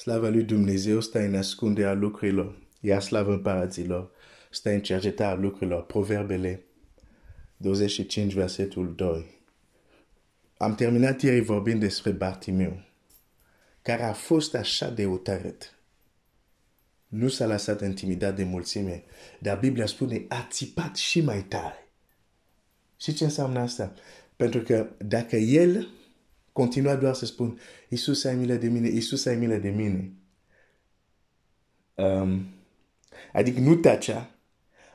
Slava lui Dumnezeu stă în ascunderea lucrurilor. Ea slavă în paradilor. Stă în cercetarea lucrurilor. Proverbele 25, versetul 2. Am terminat ieri vorbind despre Bartimeu, care a fost așa de hotărât. Nu s-a lăsat intimidat de mulțime, dar Biblia spune a țipat și mai tare. Și ce înseamnă asta? Pentru că dacă el continua doar să spun Iisus ai milă de mine, Iisus ai milă de mine, um, adică nu tacea,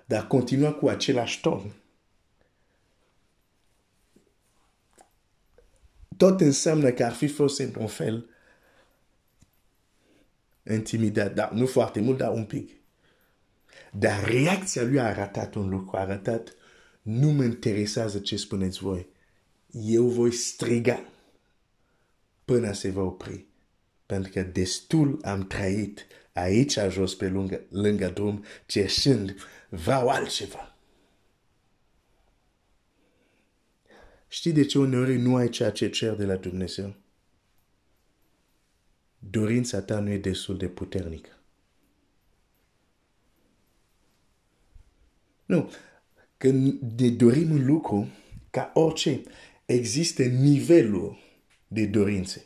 dar continua cu același ton, tot înseamnă că ar fi fost într-un fel intimidat, dar nu foarte mult, dar un pic. Dar reacția lui a arătat un lucru, a arătat, nu mă interesează ce spuneți voi. Eu voi striga până se va opri. Pentru că destul am trăit aici jos pe lângă, lângă drum, cerșând, vreau altceva. Știi de ce uneori nu ai ceea ce cer de la Dumnezeu? Dorința ta nu e destul de puternică. Nu. Când ne dorim un lucru, ca orice, există nivelul de dorințe.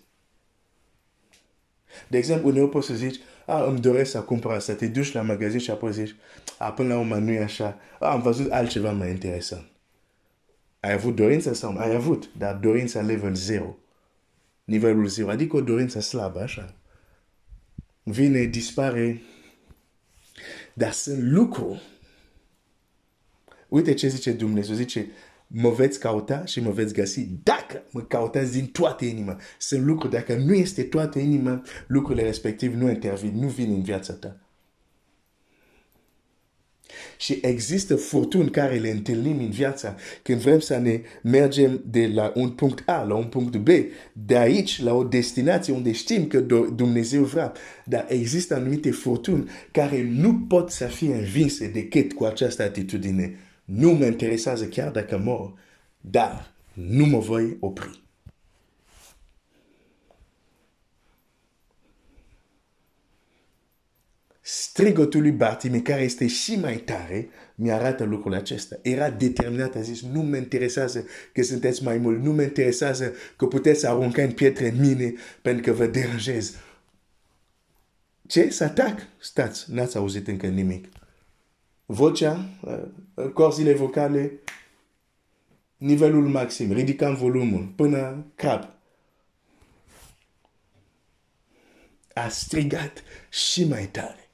De exemplu, uneori poți să zici, a, îmi doresc să cumpăr asta, te duci la magazin și apoi zici, a, până la urmă nu e așa, a, am văzut altceva mai interesant. Ai avut dorința sau ai avut, dar dorința level 0. Nivelul 0. Adică o dorință slabă, așa. Vine, dispare. Dar sunt lucru. Uite ce zice Dumnezeu. Zice, mă veți cauta și mă veți găsi dacă mă cautați din toată inima. Sunt lucruri, dacă nu este toată inima, lucrurile respective nu intervin, nu vin în viața ta. Și există furtuni care le întâlnim în viața când vrem să ne mergem de la un punct A la un punct B, de aici la o destinație unde știm că Dumnezeu vrea. Dar există anumite furtuni care nu pot să fie învinse decât cu această atitudine. Nu mă interesează chiar dacă mor, dar nu mă voi opri. Strigătul lui Bartime, care este și mai tare, mi arată lucrul acesta. Era determinat, a zis, nu mă interesează că sunteți mai mult, nu mă interesează că puteți arunca în pietre în mine pentru că vă deranjez. Ce? Să atac? Stați, n-ați auzit încă nimic. Vocea, uh, corzile vocale, nivelul maxim, ridicăm volumul până cap. A strigat și mai tare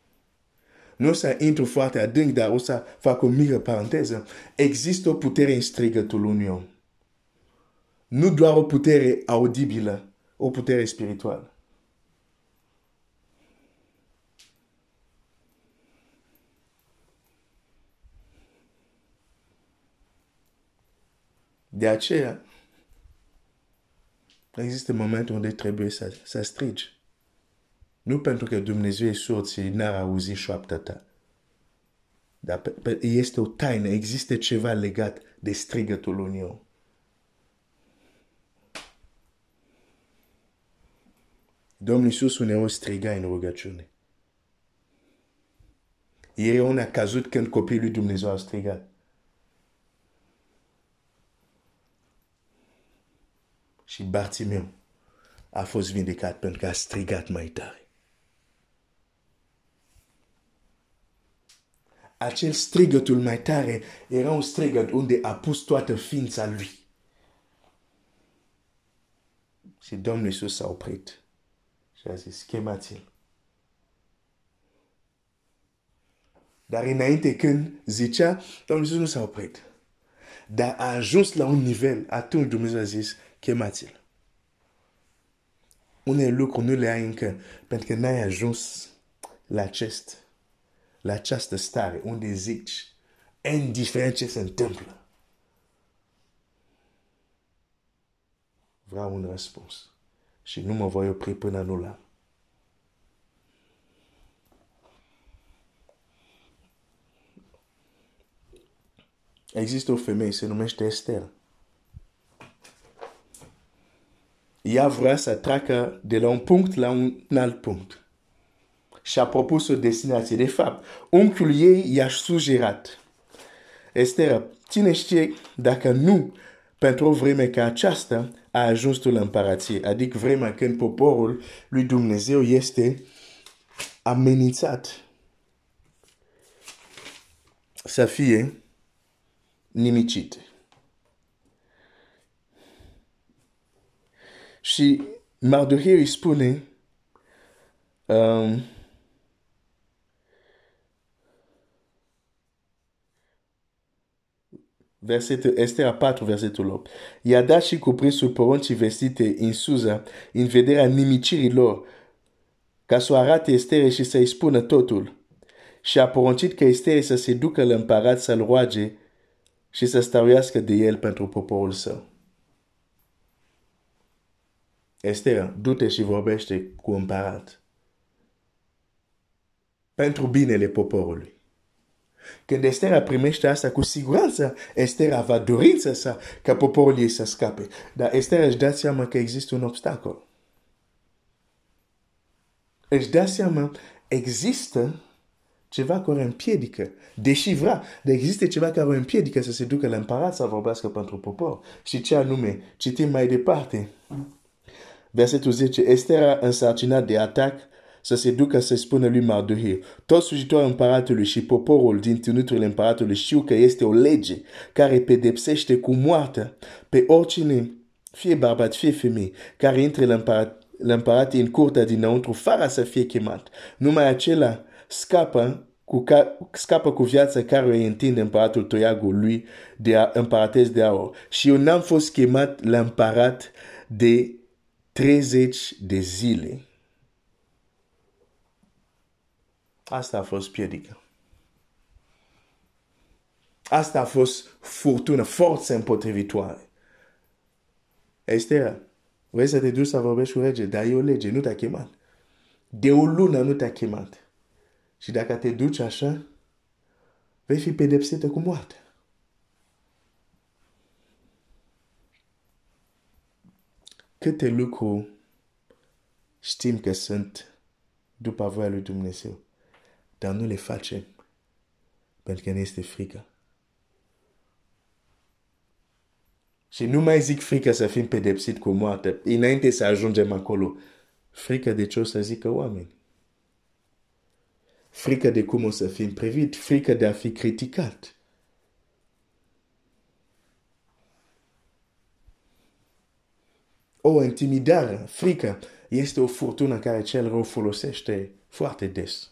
nu o să intru foarte adânc, dar o să fac o mică paranteză. Există o putere în strigătul unui om. Nu doar o putere audibilă, o putere spirituală. De aceea, există momente unde trebuie să, să strigi. Nu pentru că Dumnezeu e surd și n-ar auzi șoapta ta. Dar pe, pe, este o taină, există ceva legat de strigătul unui om. Domnul Iisus uneori striga în rugăciune. Ieri a cazut când copilul lui Dumnezeu a strigat. Și Bartimeu a fost vindecat pentru că a strigat mai tare. acel strigătul mai tare era un strigăt unde a pus toată ființa lui. Și Domnul Iisus s-a oprit și a zis, chemați-l. Dar înainte când zicea, Domnul Iisus nu s-a oprit. Dar a ajuns la un nivel, atunci Dumnezeu a zis, chemați-l. Unele lucruri nu le ai încă, pentru că n-ai ajuns la acest la această stare unde zici, indiferent ce se întâmplă, vreau un răspuns și nu mă voi opri până nu l-am. Există o femeie, se numește Esther. Ea vrea să treacă de la un punct la un alt punct. și-a propus o destinație. De fapt, unchiul ei i-a sugerat. Esther, cine știe dacă nu pentru o vreme ca aceasta a ajuns la împărație, adică vremea când poporul lui Dumnezeu este amenințat să fie nimicit. Și Mardocheu îi spune um, versetul, Estera 4, versetul 8. I-a dat și cuprinsul poruncii vestite în Suza, în vederea nimicirii lor, ca să o arate Estere și să-i spună totul. Și a poruncit ca Estere să se ducă la împărat să-l roage și să stăruiască de el pentru poporul său. Esther, du-te și vorbește cu împărat. Pentru binele poporului. Când Esther primește asta, cu siguranță Esther va dorință să, ca poporul ei să scape. Dar Esther își dă seama că există un obstacol. Își dă seama, există ceva care împiedică, deși vrea, dar există ceva care împiedică să se ducă la împărat să vorbească pentru popor. Și ce anume, citim mai departe. Versetul 10, Esther a însarcinat de atac să se ducă să spună lui Mardoheu. Toți slujitorii împăratului și poporul din ținuturile împăratului știu că este o lege care pedepsește cu moartea pe oricine, fie bărbat, fie femeie, care intre la împărat, la împărat în curtea dinăuntru fără să fie chemat. Numai acela scapă cu, ca, scapă cu viața care îi întinde împăratul toiagul lui de a, împăratez de aur. Și eu n-am fost chemat la împărat de 30 de zile. Asta a fost piedică. Asta a fost furtună, forță împotrivitoare. Estera, vrei să te duci să vorbești cu rege, dar e o lege, nu te-a chemat. De o lună nu te-a chemat. Și dacă te duci așa, vei fi pedepsită cu moarte. Câte lucruri știm că sunt după voia lui Dumnezeu, dar nu le facem pentru că ne este frică. Și nu mai zic frică să fim pedepsit cu moarte, înainte să ajungem acolo. Frică de ce o să zică oameni frică de cum o să fim privit, frică de a fi criticat. O intimidare, frică, este o furtună care cel rău folosește foarte des.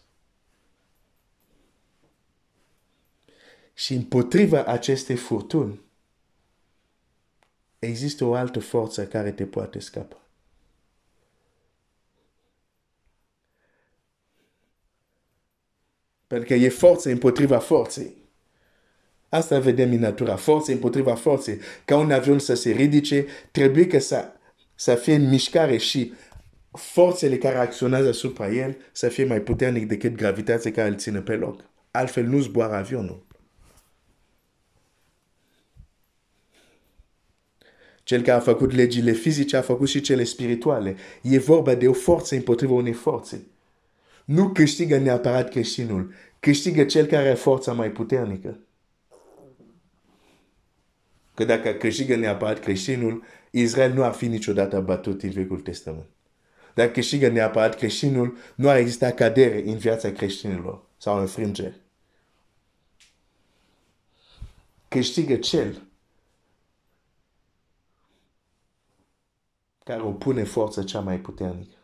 Și împotriva acestei furtuni, există o altă forță care te poate scapa. Pentru că e forță împotriva forței. Asta vedem în natura, forță împotriva forței. Ca un avion să se ridice, trebuie că să, să fie în mișcare și forțele care acționează asupra el să fie mai puternic decât gravitația care îl ține pe loc. Altfel nu zboară avionul. Cel care a făcut legile fizice a făcut și cele spirituale. E vorba de o forță împotriva unei forțe. Nu câștigă neapărat creștinul, câștigă cel care are forța mai puternică. Că dacă câștigă neapărat creștinul, Israel nu ar fi niciodată bătut în Vechiul Testament. Dacă câștigă neapărat creștinul, nu ar exista cadere în viața creștinilor sau înfrângeri. Câștigă cel care opune forța cea mai puternică.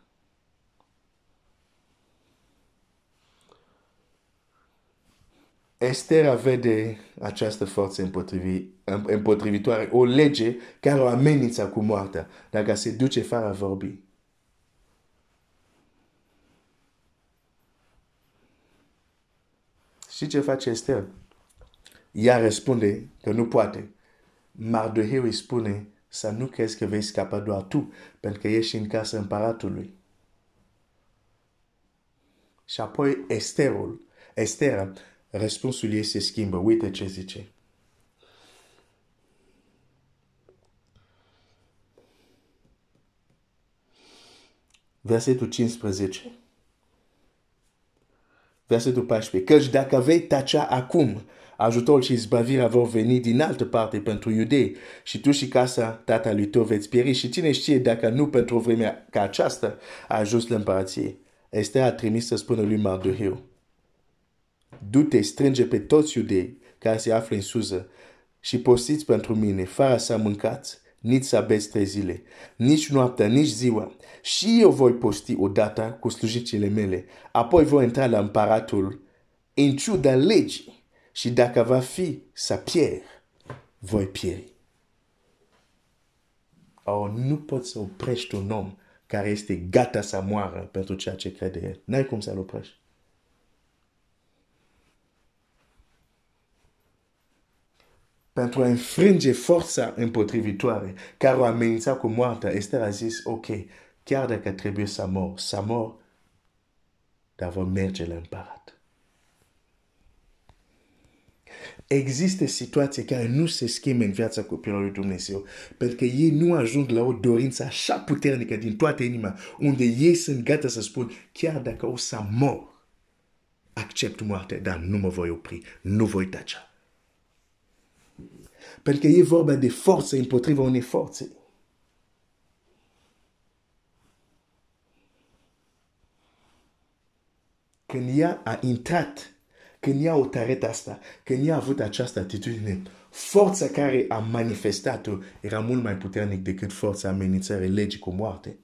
Esther vede această forță împotrivi, împotrivitoare, o lege care o amenință cu moartea dacă se duce fără a vorbi. Și ce face Esther? Ea răspunde că nu poate. Mardoheu îi spune să nu crezi că vei scapa doar tu, pentru că ești în casa împăratului. Și apoi Esterul, Estera răspunsul ei se schimbă. Uite ce zice. Versetul 15. Versetul 14. Căci dacă vei tacea acum, ajutorul și izbavirea vor veni din altă parte pentru iudei și tu și casa tatălui tău veți pieri și cine știe dacă nu pentru vremea ca aceasta a ajuns la împărație. Esther a trimis să spună lui Mardoheu. Du-te, strânge pe toți iudei care se află în suză și postiți pentru mine, fără să mâncați, nici să beți trei zile, nici noaptea, nici ziua. Și eu voi posti odată cu slujicile mele. Apoi voi intra la împăratul în ciuda legii și dacă va fi să pierd, voi pieri. Or, nu poți să oprești un om care este gata să moară pentru ceea ce crede el. N-ai cum să-l oprești. Pentru a înfrânge forța împotrivitoare care o amenința cu moartea, Esther a zis, ok, chiar dacă trebuie să mor, să mor, dar vom merge la împărat. Există situații care nu se schimbă în viața copilului lui Dumnezeu, pentru că ei nu ajung la o dorință așa puternică din toată inima, unde ei sunt gata să spun, chiar dacă o să mor, accept moartea, dar nu mă voi opri, nu voi tacea. Pentru că e vorba de forță împotriva unei forțe. Când ea a intrat, când ea a hotărât asta, când ea a avut această atitudine, forța care a manifestat-o era mult mai puternic decât forța amenințării legii cu moarte.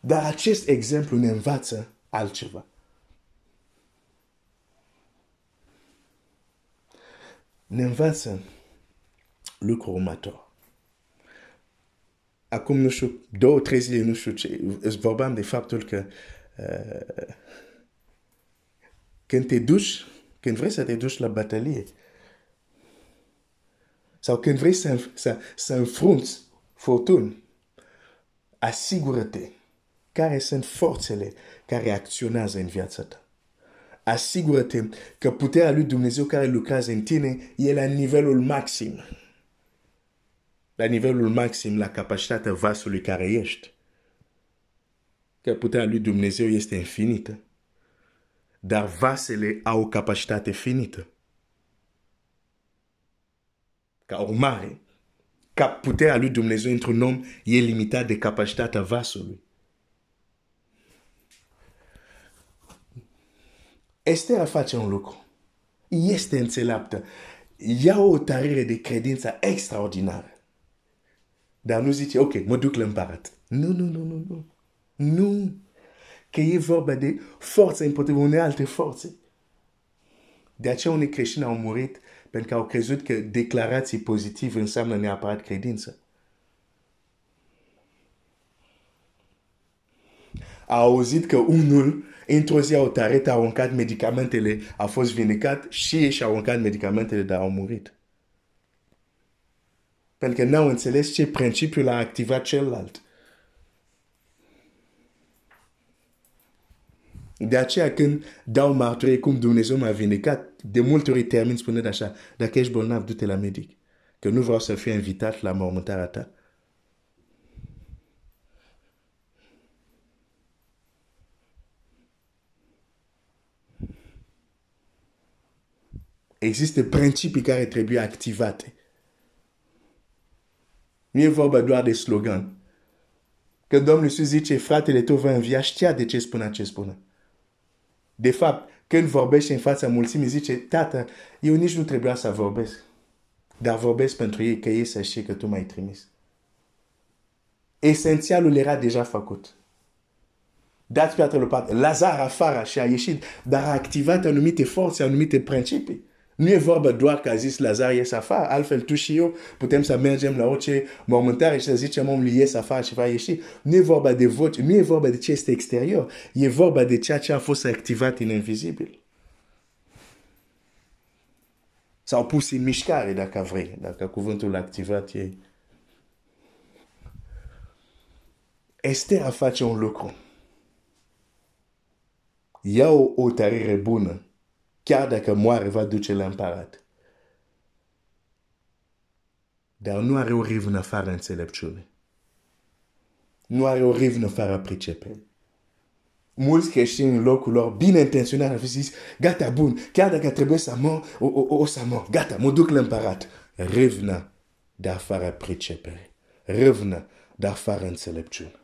Dar acest exemplu ne învață altceva. Ne învață lucru următor. Acum, nu știu, două, trei zile, nu știu ce, îți vorbeam de faptul că uh, când te duci, când vrei să te duci la batalie, sau când vrei să, să, să înfrunți furtuni, asigură-te care sunt forțele care acționează în viața ta asigură-te că puterea lui Dumnezeu care lucrează în tine e la nivelul maxim. La nivelul maxim, la capacitatea vasului care ești. Că puterea lui Dumnezeu este infinită. Dar vasele au o capacitate finită. Ca urmare, ca puterea lui Dumnezeu într-un om e limitată de capacitatea vasului. Esther face un lucru. Este înțeleaptă. Ia o tarire de credință extraordinară. Dar nu zice, ok, mă duc la împărat. Nu, nu, nu, nu, nu. Nu. Că e vorba de forță împotriva unei alte forțe. De aceea unii creștini au murit pentru că au crezut că declarații pozitive înseamnă neapărat credință. Au auzit că unul într-o zi au tăret, au aruncat medicamentele, a fost vindecat și ei și-au aruncat medicamentele, dar au murit. Pentru că n-au înțeles ce principiul a activat celălalt. De aceea când dau marturie cum Dumnezeu m-a vindecat, de multe ori termin spunând așa, dacă ești bolnav, du-te la medic. Că nu vreau să fiu invitat la mormântarea ta. Există principii care trebuie activate. Nu e vorba doar de slogan. Când Domnul Iisus zice, fratele tău va învia, știa de ce spune ce spune. De fapt, când vorbește în fața mulțimii, zice, tată, eu nici nu trebuia să vorbesc. Dar vorbesc pentru ei, că ei să știe că tu m-ai trimis. Esențialul era deja făcut. Dați pe altă parte. Lazar afară și a ieșit, dar a activat anumite forțe, anumite principii. Nu e vorba doar că a zis Lazar ies afară, altfel tu și eu putem să mergem la orice mormântare și să zicem omului ies afară și va ieși. Nu e vorba de voce, nu e vorba de ce este exterior, e vorba de ceea ce a fost activat în invizibil. Sau pus în mișcare, dacă vrei, dacă cuvântul activat e... Este a face un lucru. Ia o hotărâre bună chiar dacă moare, va duce la împărat. Dar nu are o rivnă fără înțelepciune. Nu are o rivnă fără pricepere. mulți creștini în locul lor, bine intenționat, au zis, gata, bun, chiar dacă trebuie să mor, o, o, o să mor, gata, mă duc la împărat. Râvnă de afară pricepere. Râvnă de afară înțelepciune.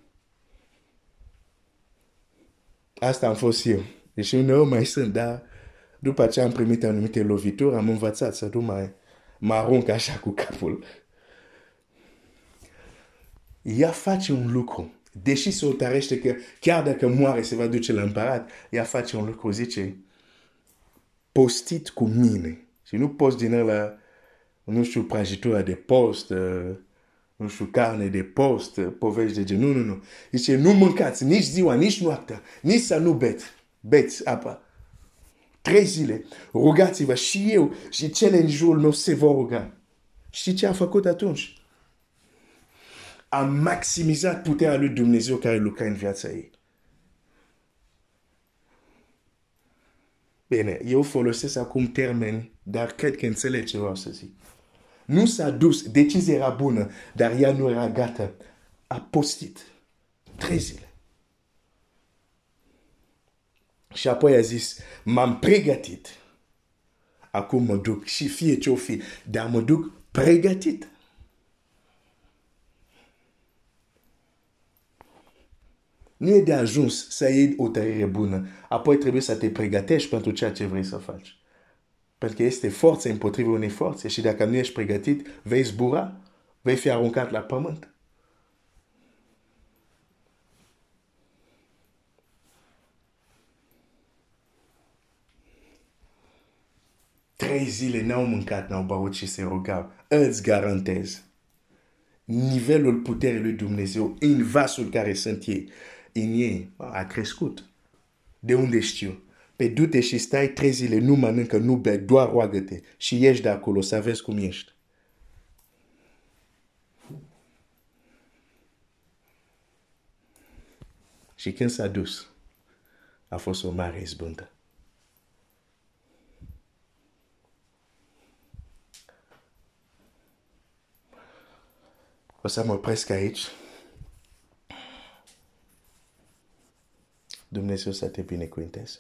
Asta am fost eu. Deci uneori mai sunt, dar după ce am primit anumite lovituri, am învățat să nu mai mă arunc așa cu capul. Ea face un lucru. Deși se otărește că chiar dacă moare se va duce la împărat, ea face un lucru, zice, postit cu mine. Și nu post din la, nu știu, prăjitura de post, uh, nu știu, carne de post, uh, povești de genul. Nu, nu, nu. Zice, nu mâncați nici ziua, nici noaptea, nici să nu beți. Beți apa. Trei zile. Rugați-vă și eu și cele în jurul meu se vor ruga. Știi ce a făcut atunci? A maximizat puterea lui Dumnezeu care lucra în viața ei. Bine, eu folosesc acum termeni, dar cred că înțeleg ce vreau să zic. Nu s-a dus, decizia era bună, dar ea nu era gata. A postit. Trei zile. Și apoi a zis, m-am pregătit. Acum mă duc și fie ce-o fi, dar mă duc pregătit. Nu e de ajuns să iei o tăiere bună. Apoi trebuie să te pregătești pentru ceea ce vrei să faci. Pentru că este forță împotriva unei forțe și dacă nu ești pregătit, vei zbura, vei fi aruncat la pământ. Trei zile n-au mâncat, n-au băut și se rugau. Îți garantez. Nivelul puterii lui Dumnezeu în vasul care sunt ei, în ei a crescut. De unde știu? Pe du-te și stai trei zile, nu mănâncă, nu bei, doar roagă-te și ieși de acolo să vezi cum ești. Și când s-a dus, a fost o mare izbândă. O să mă opresc aici. Dumnezeu să te binecuvânteze.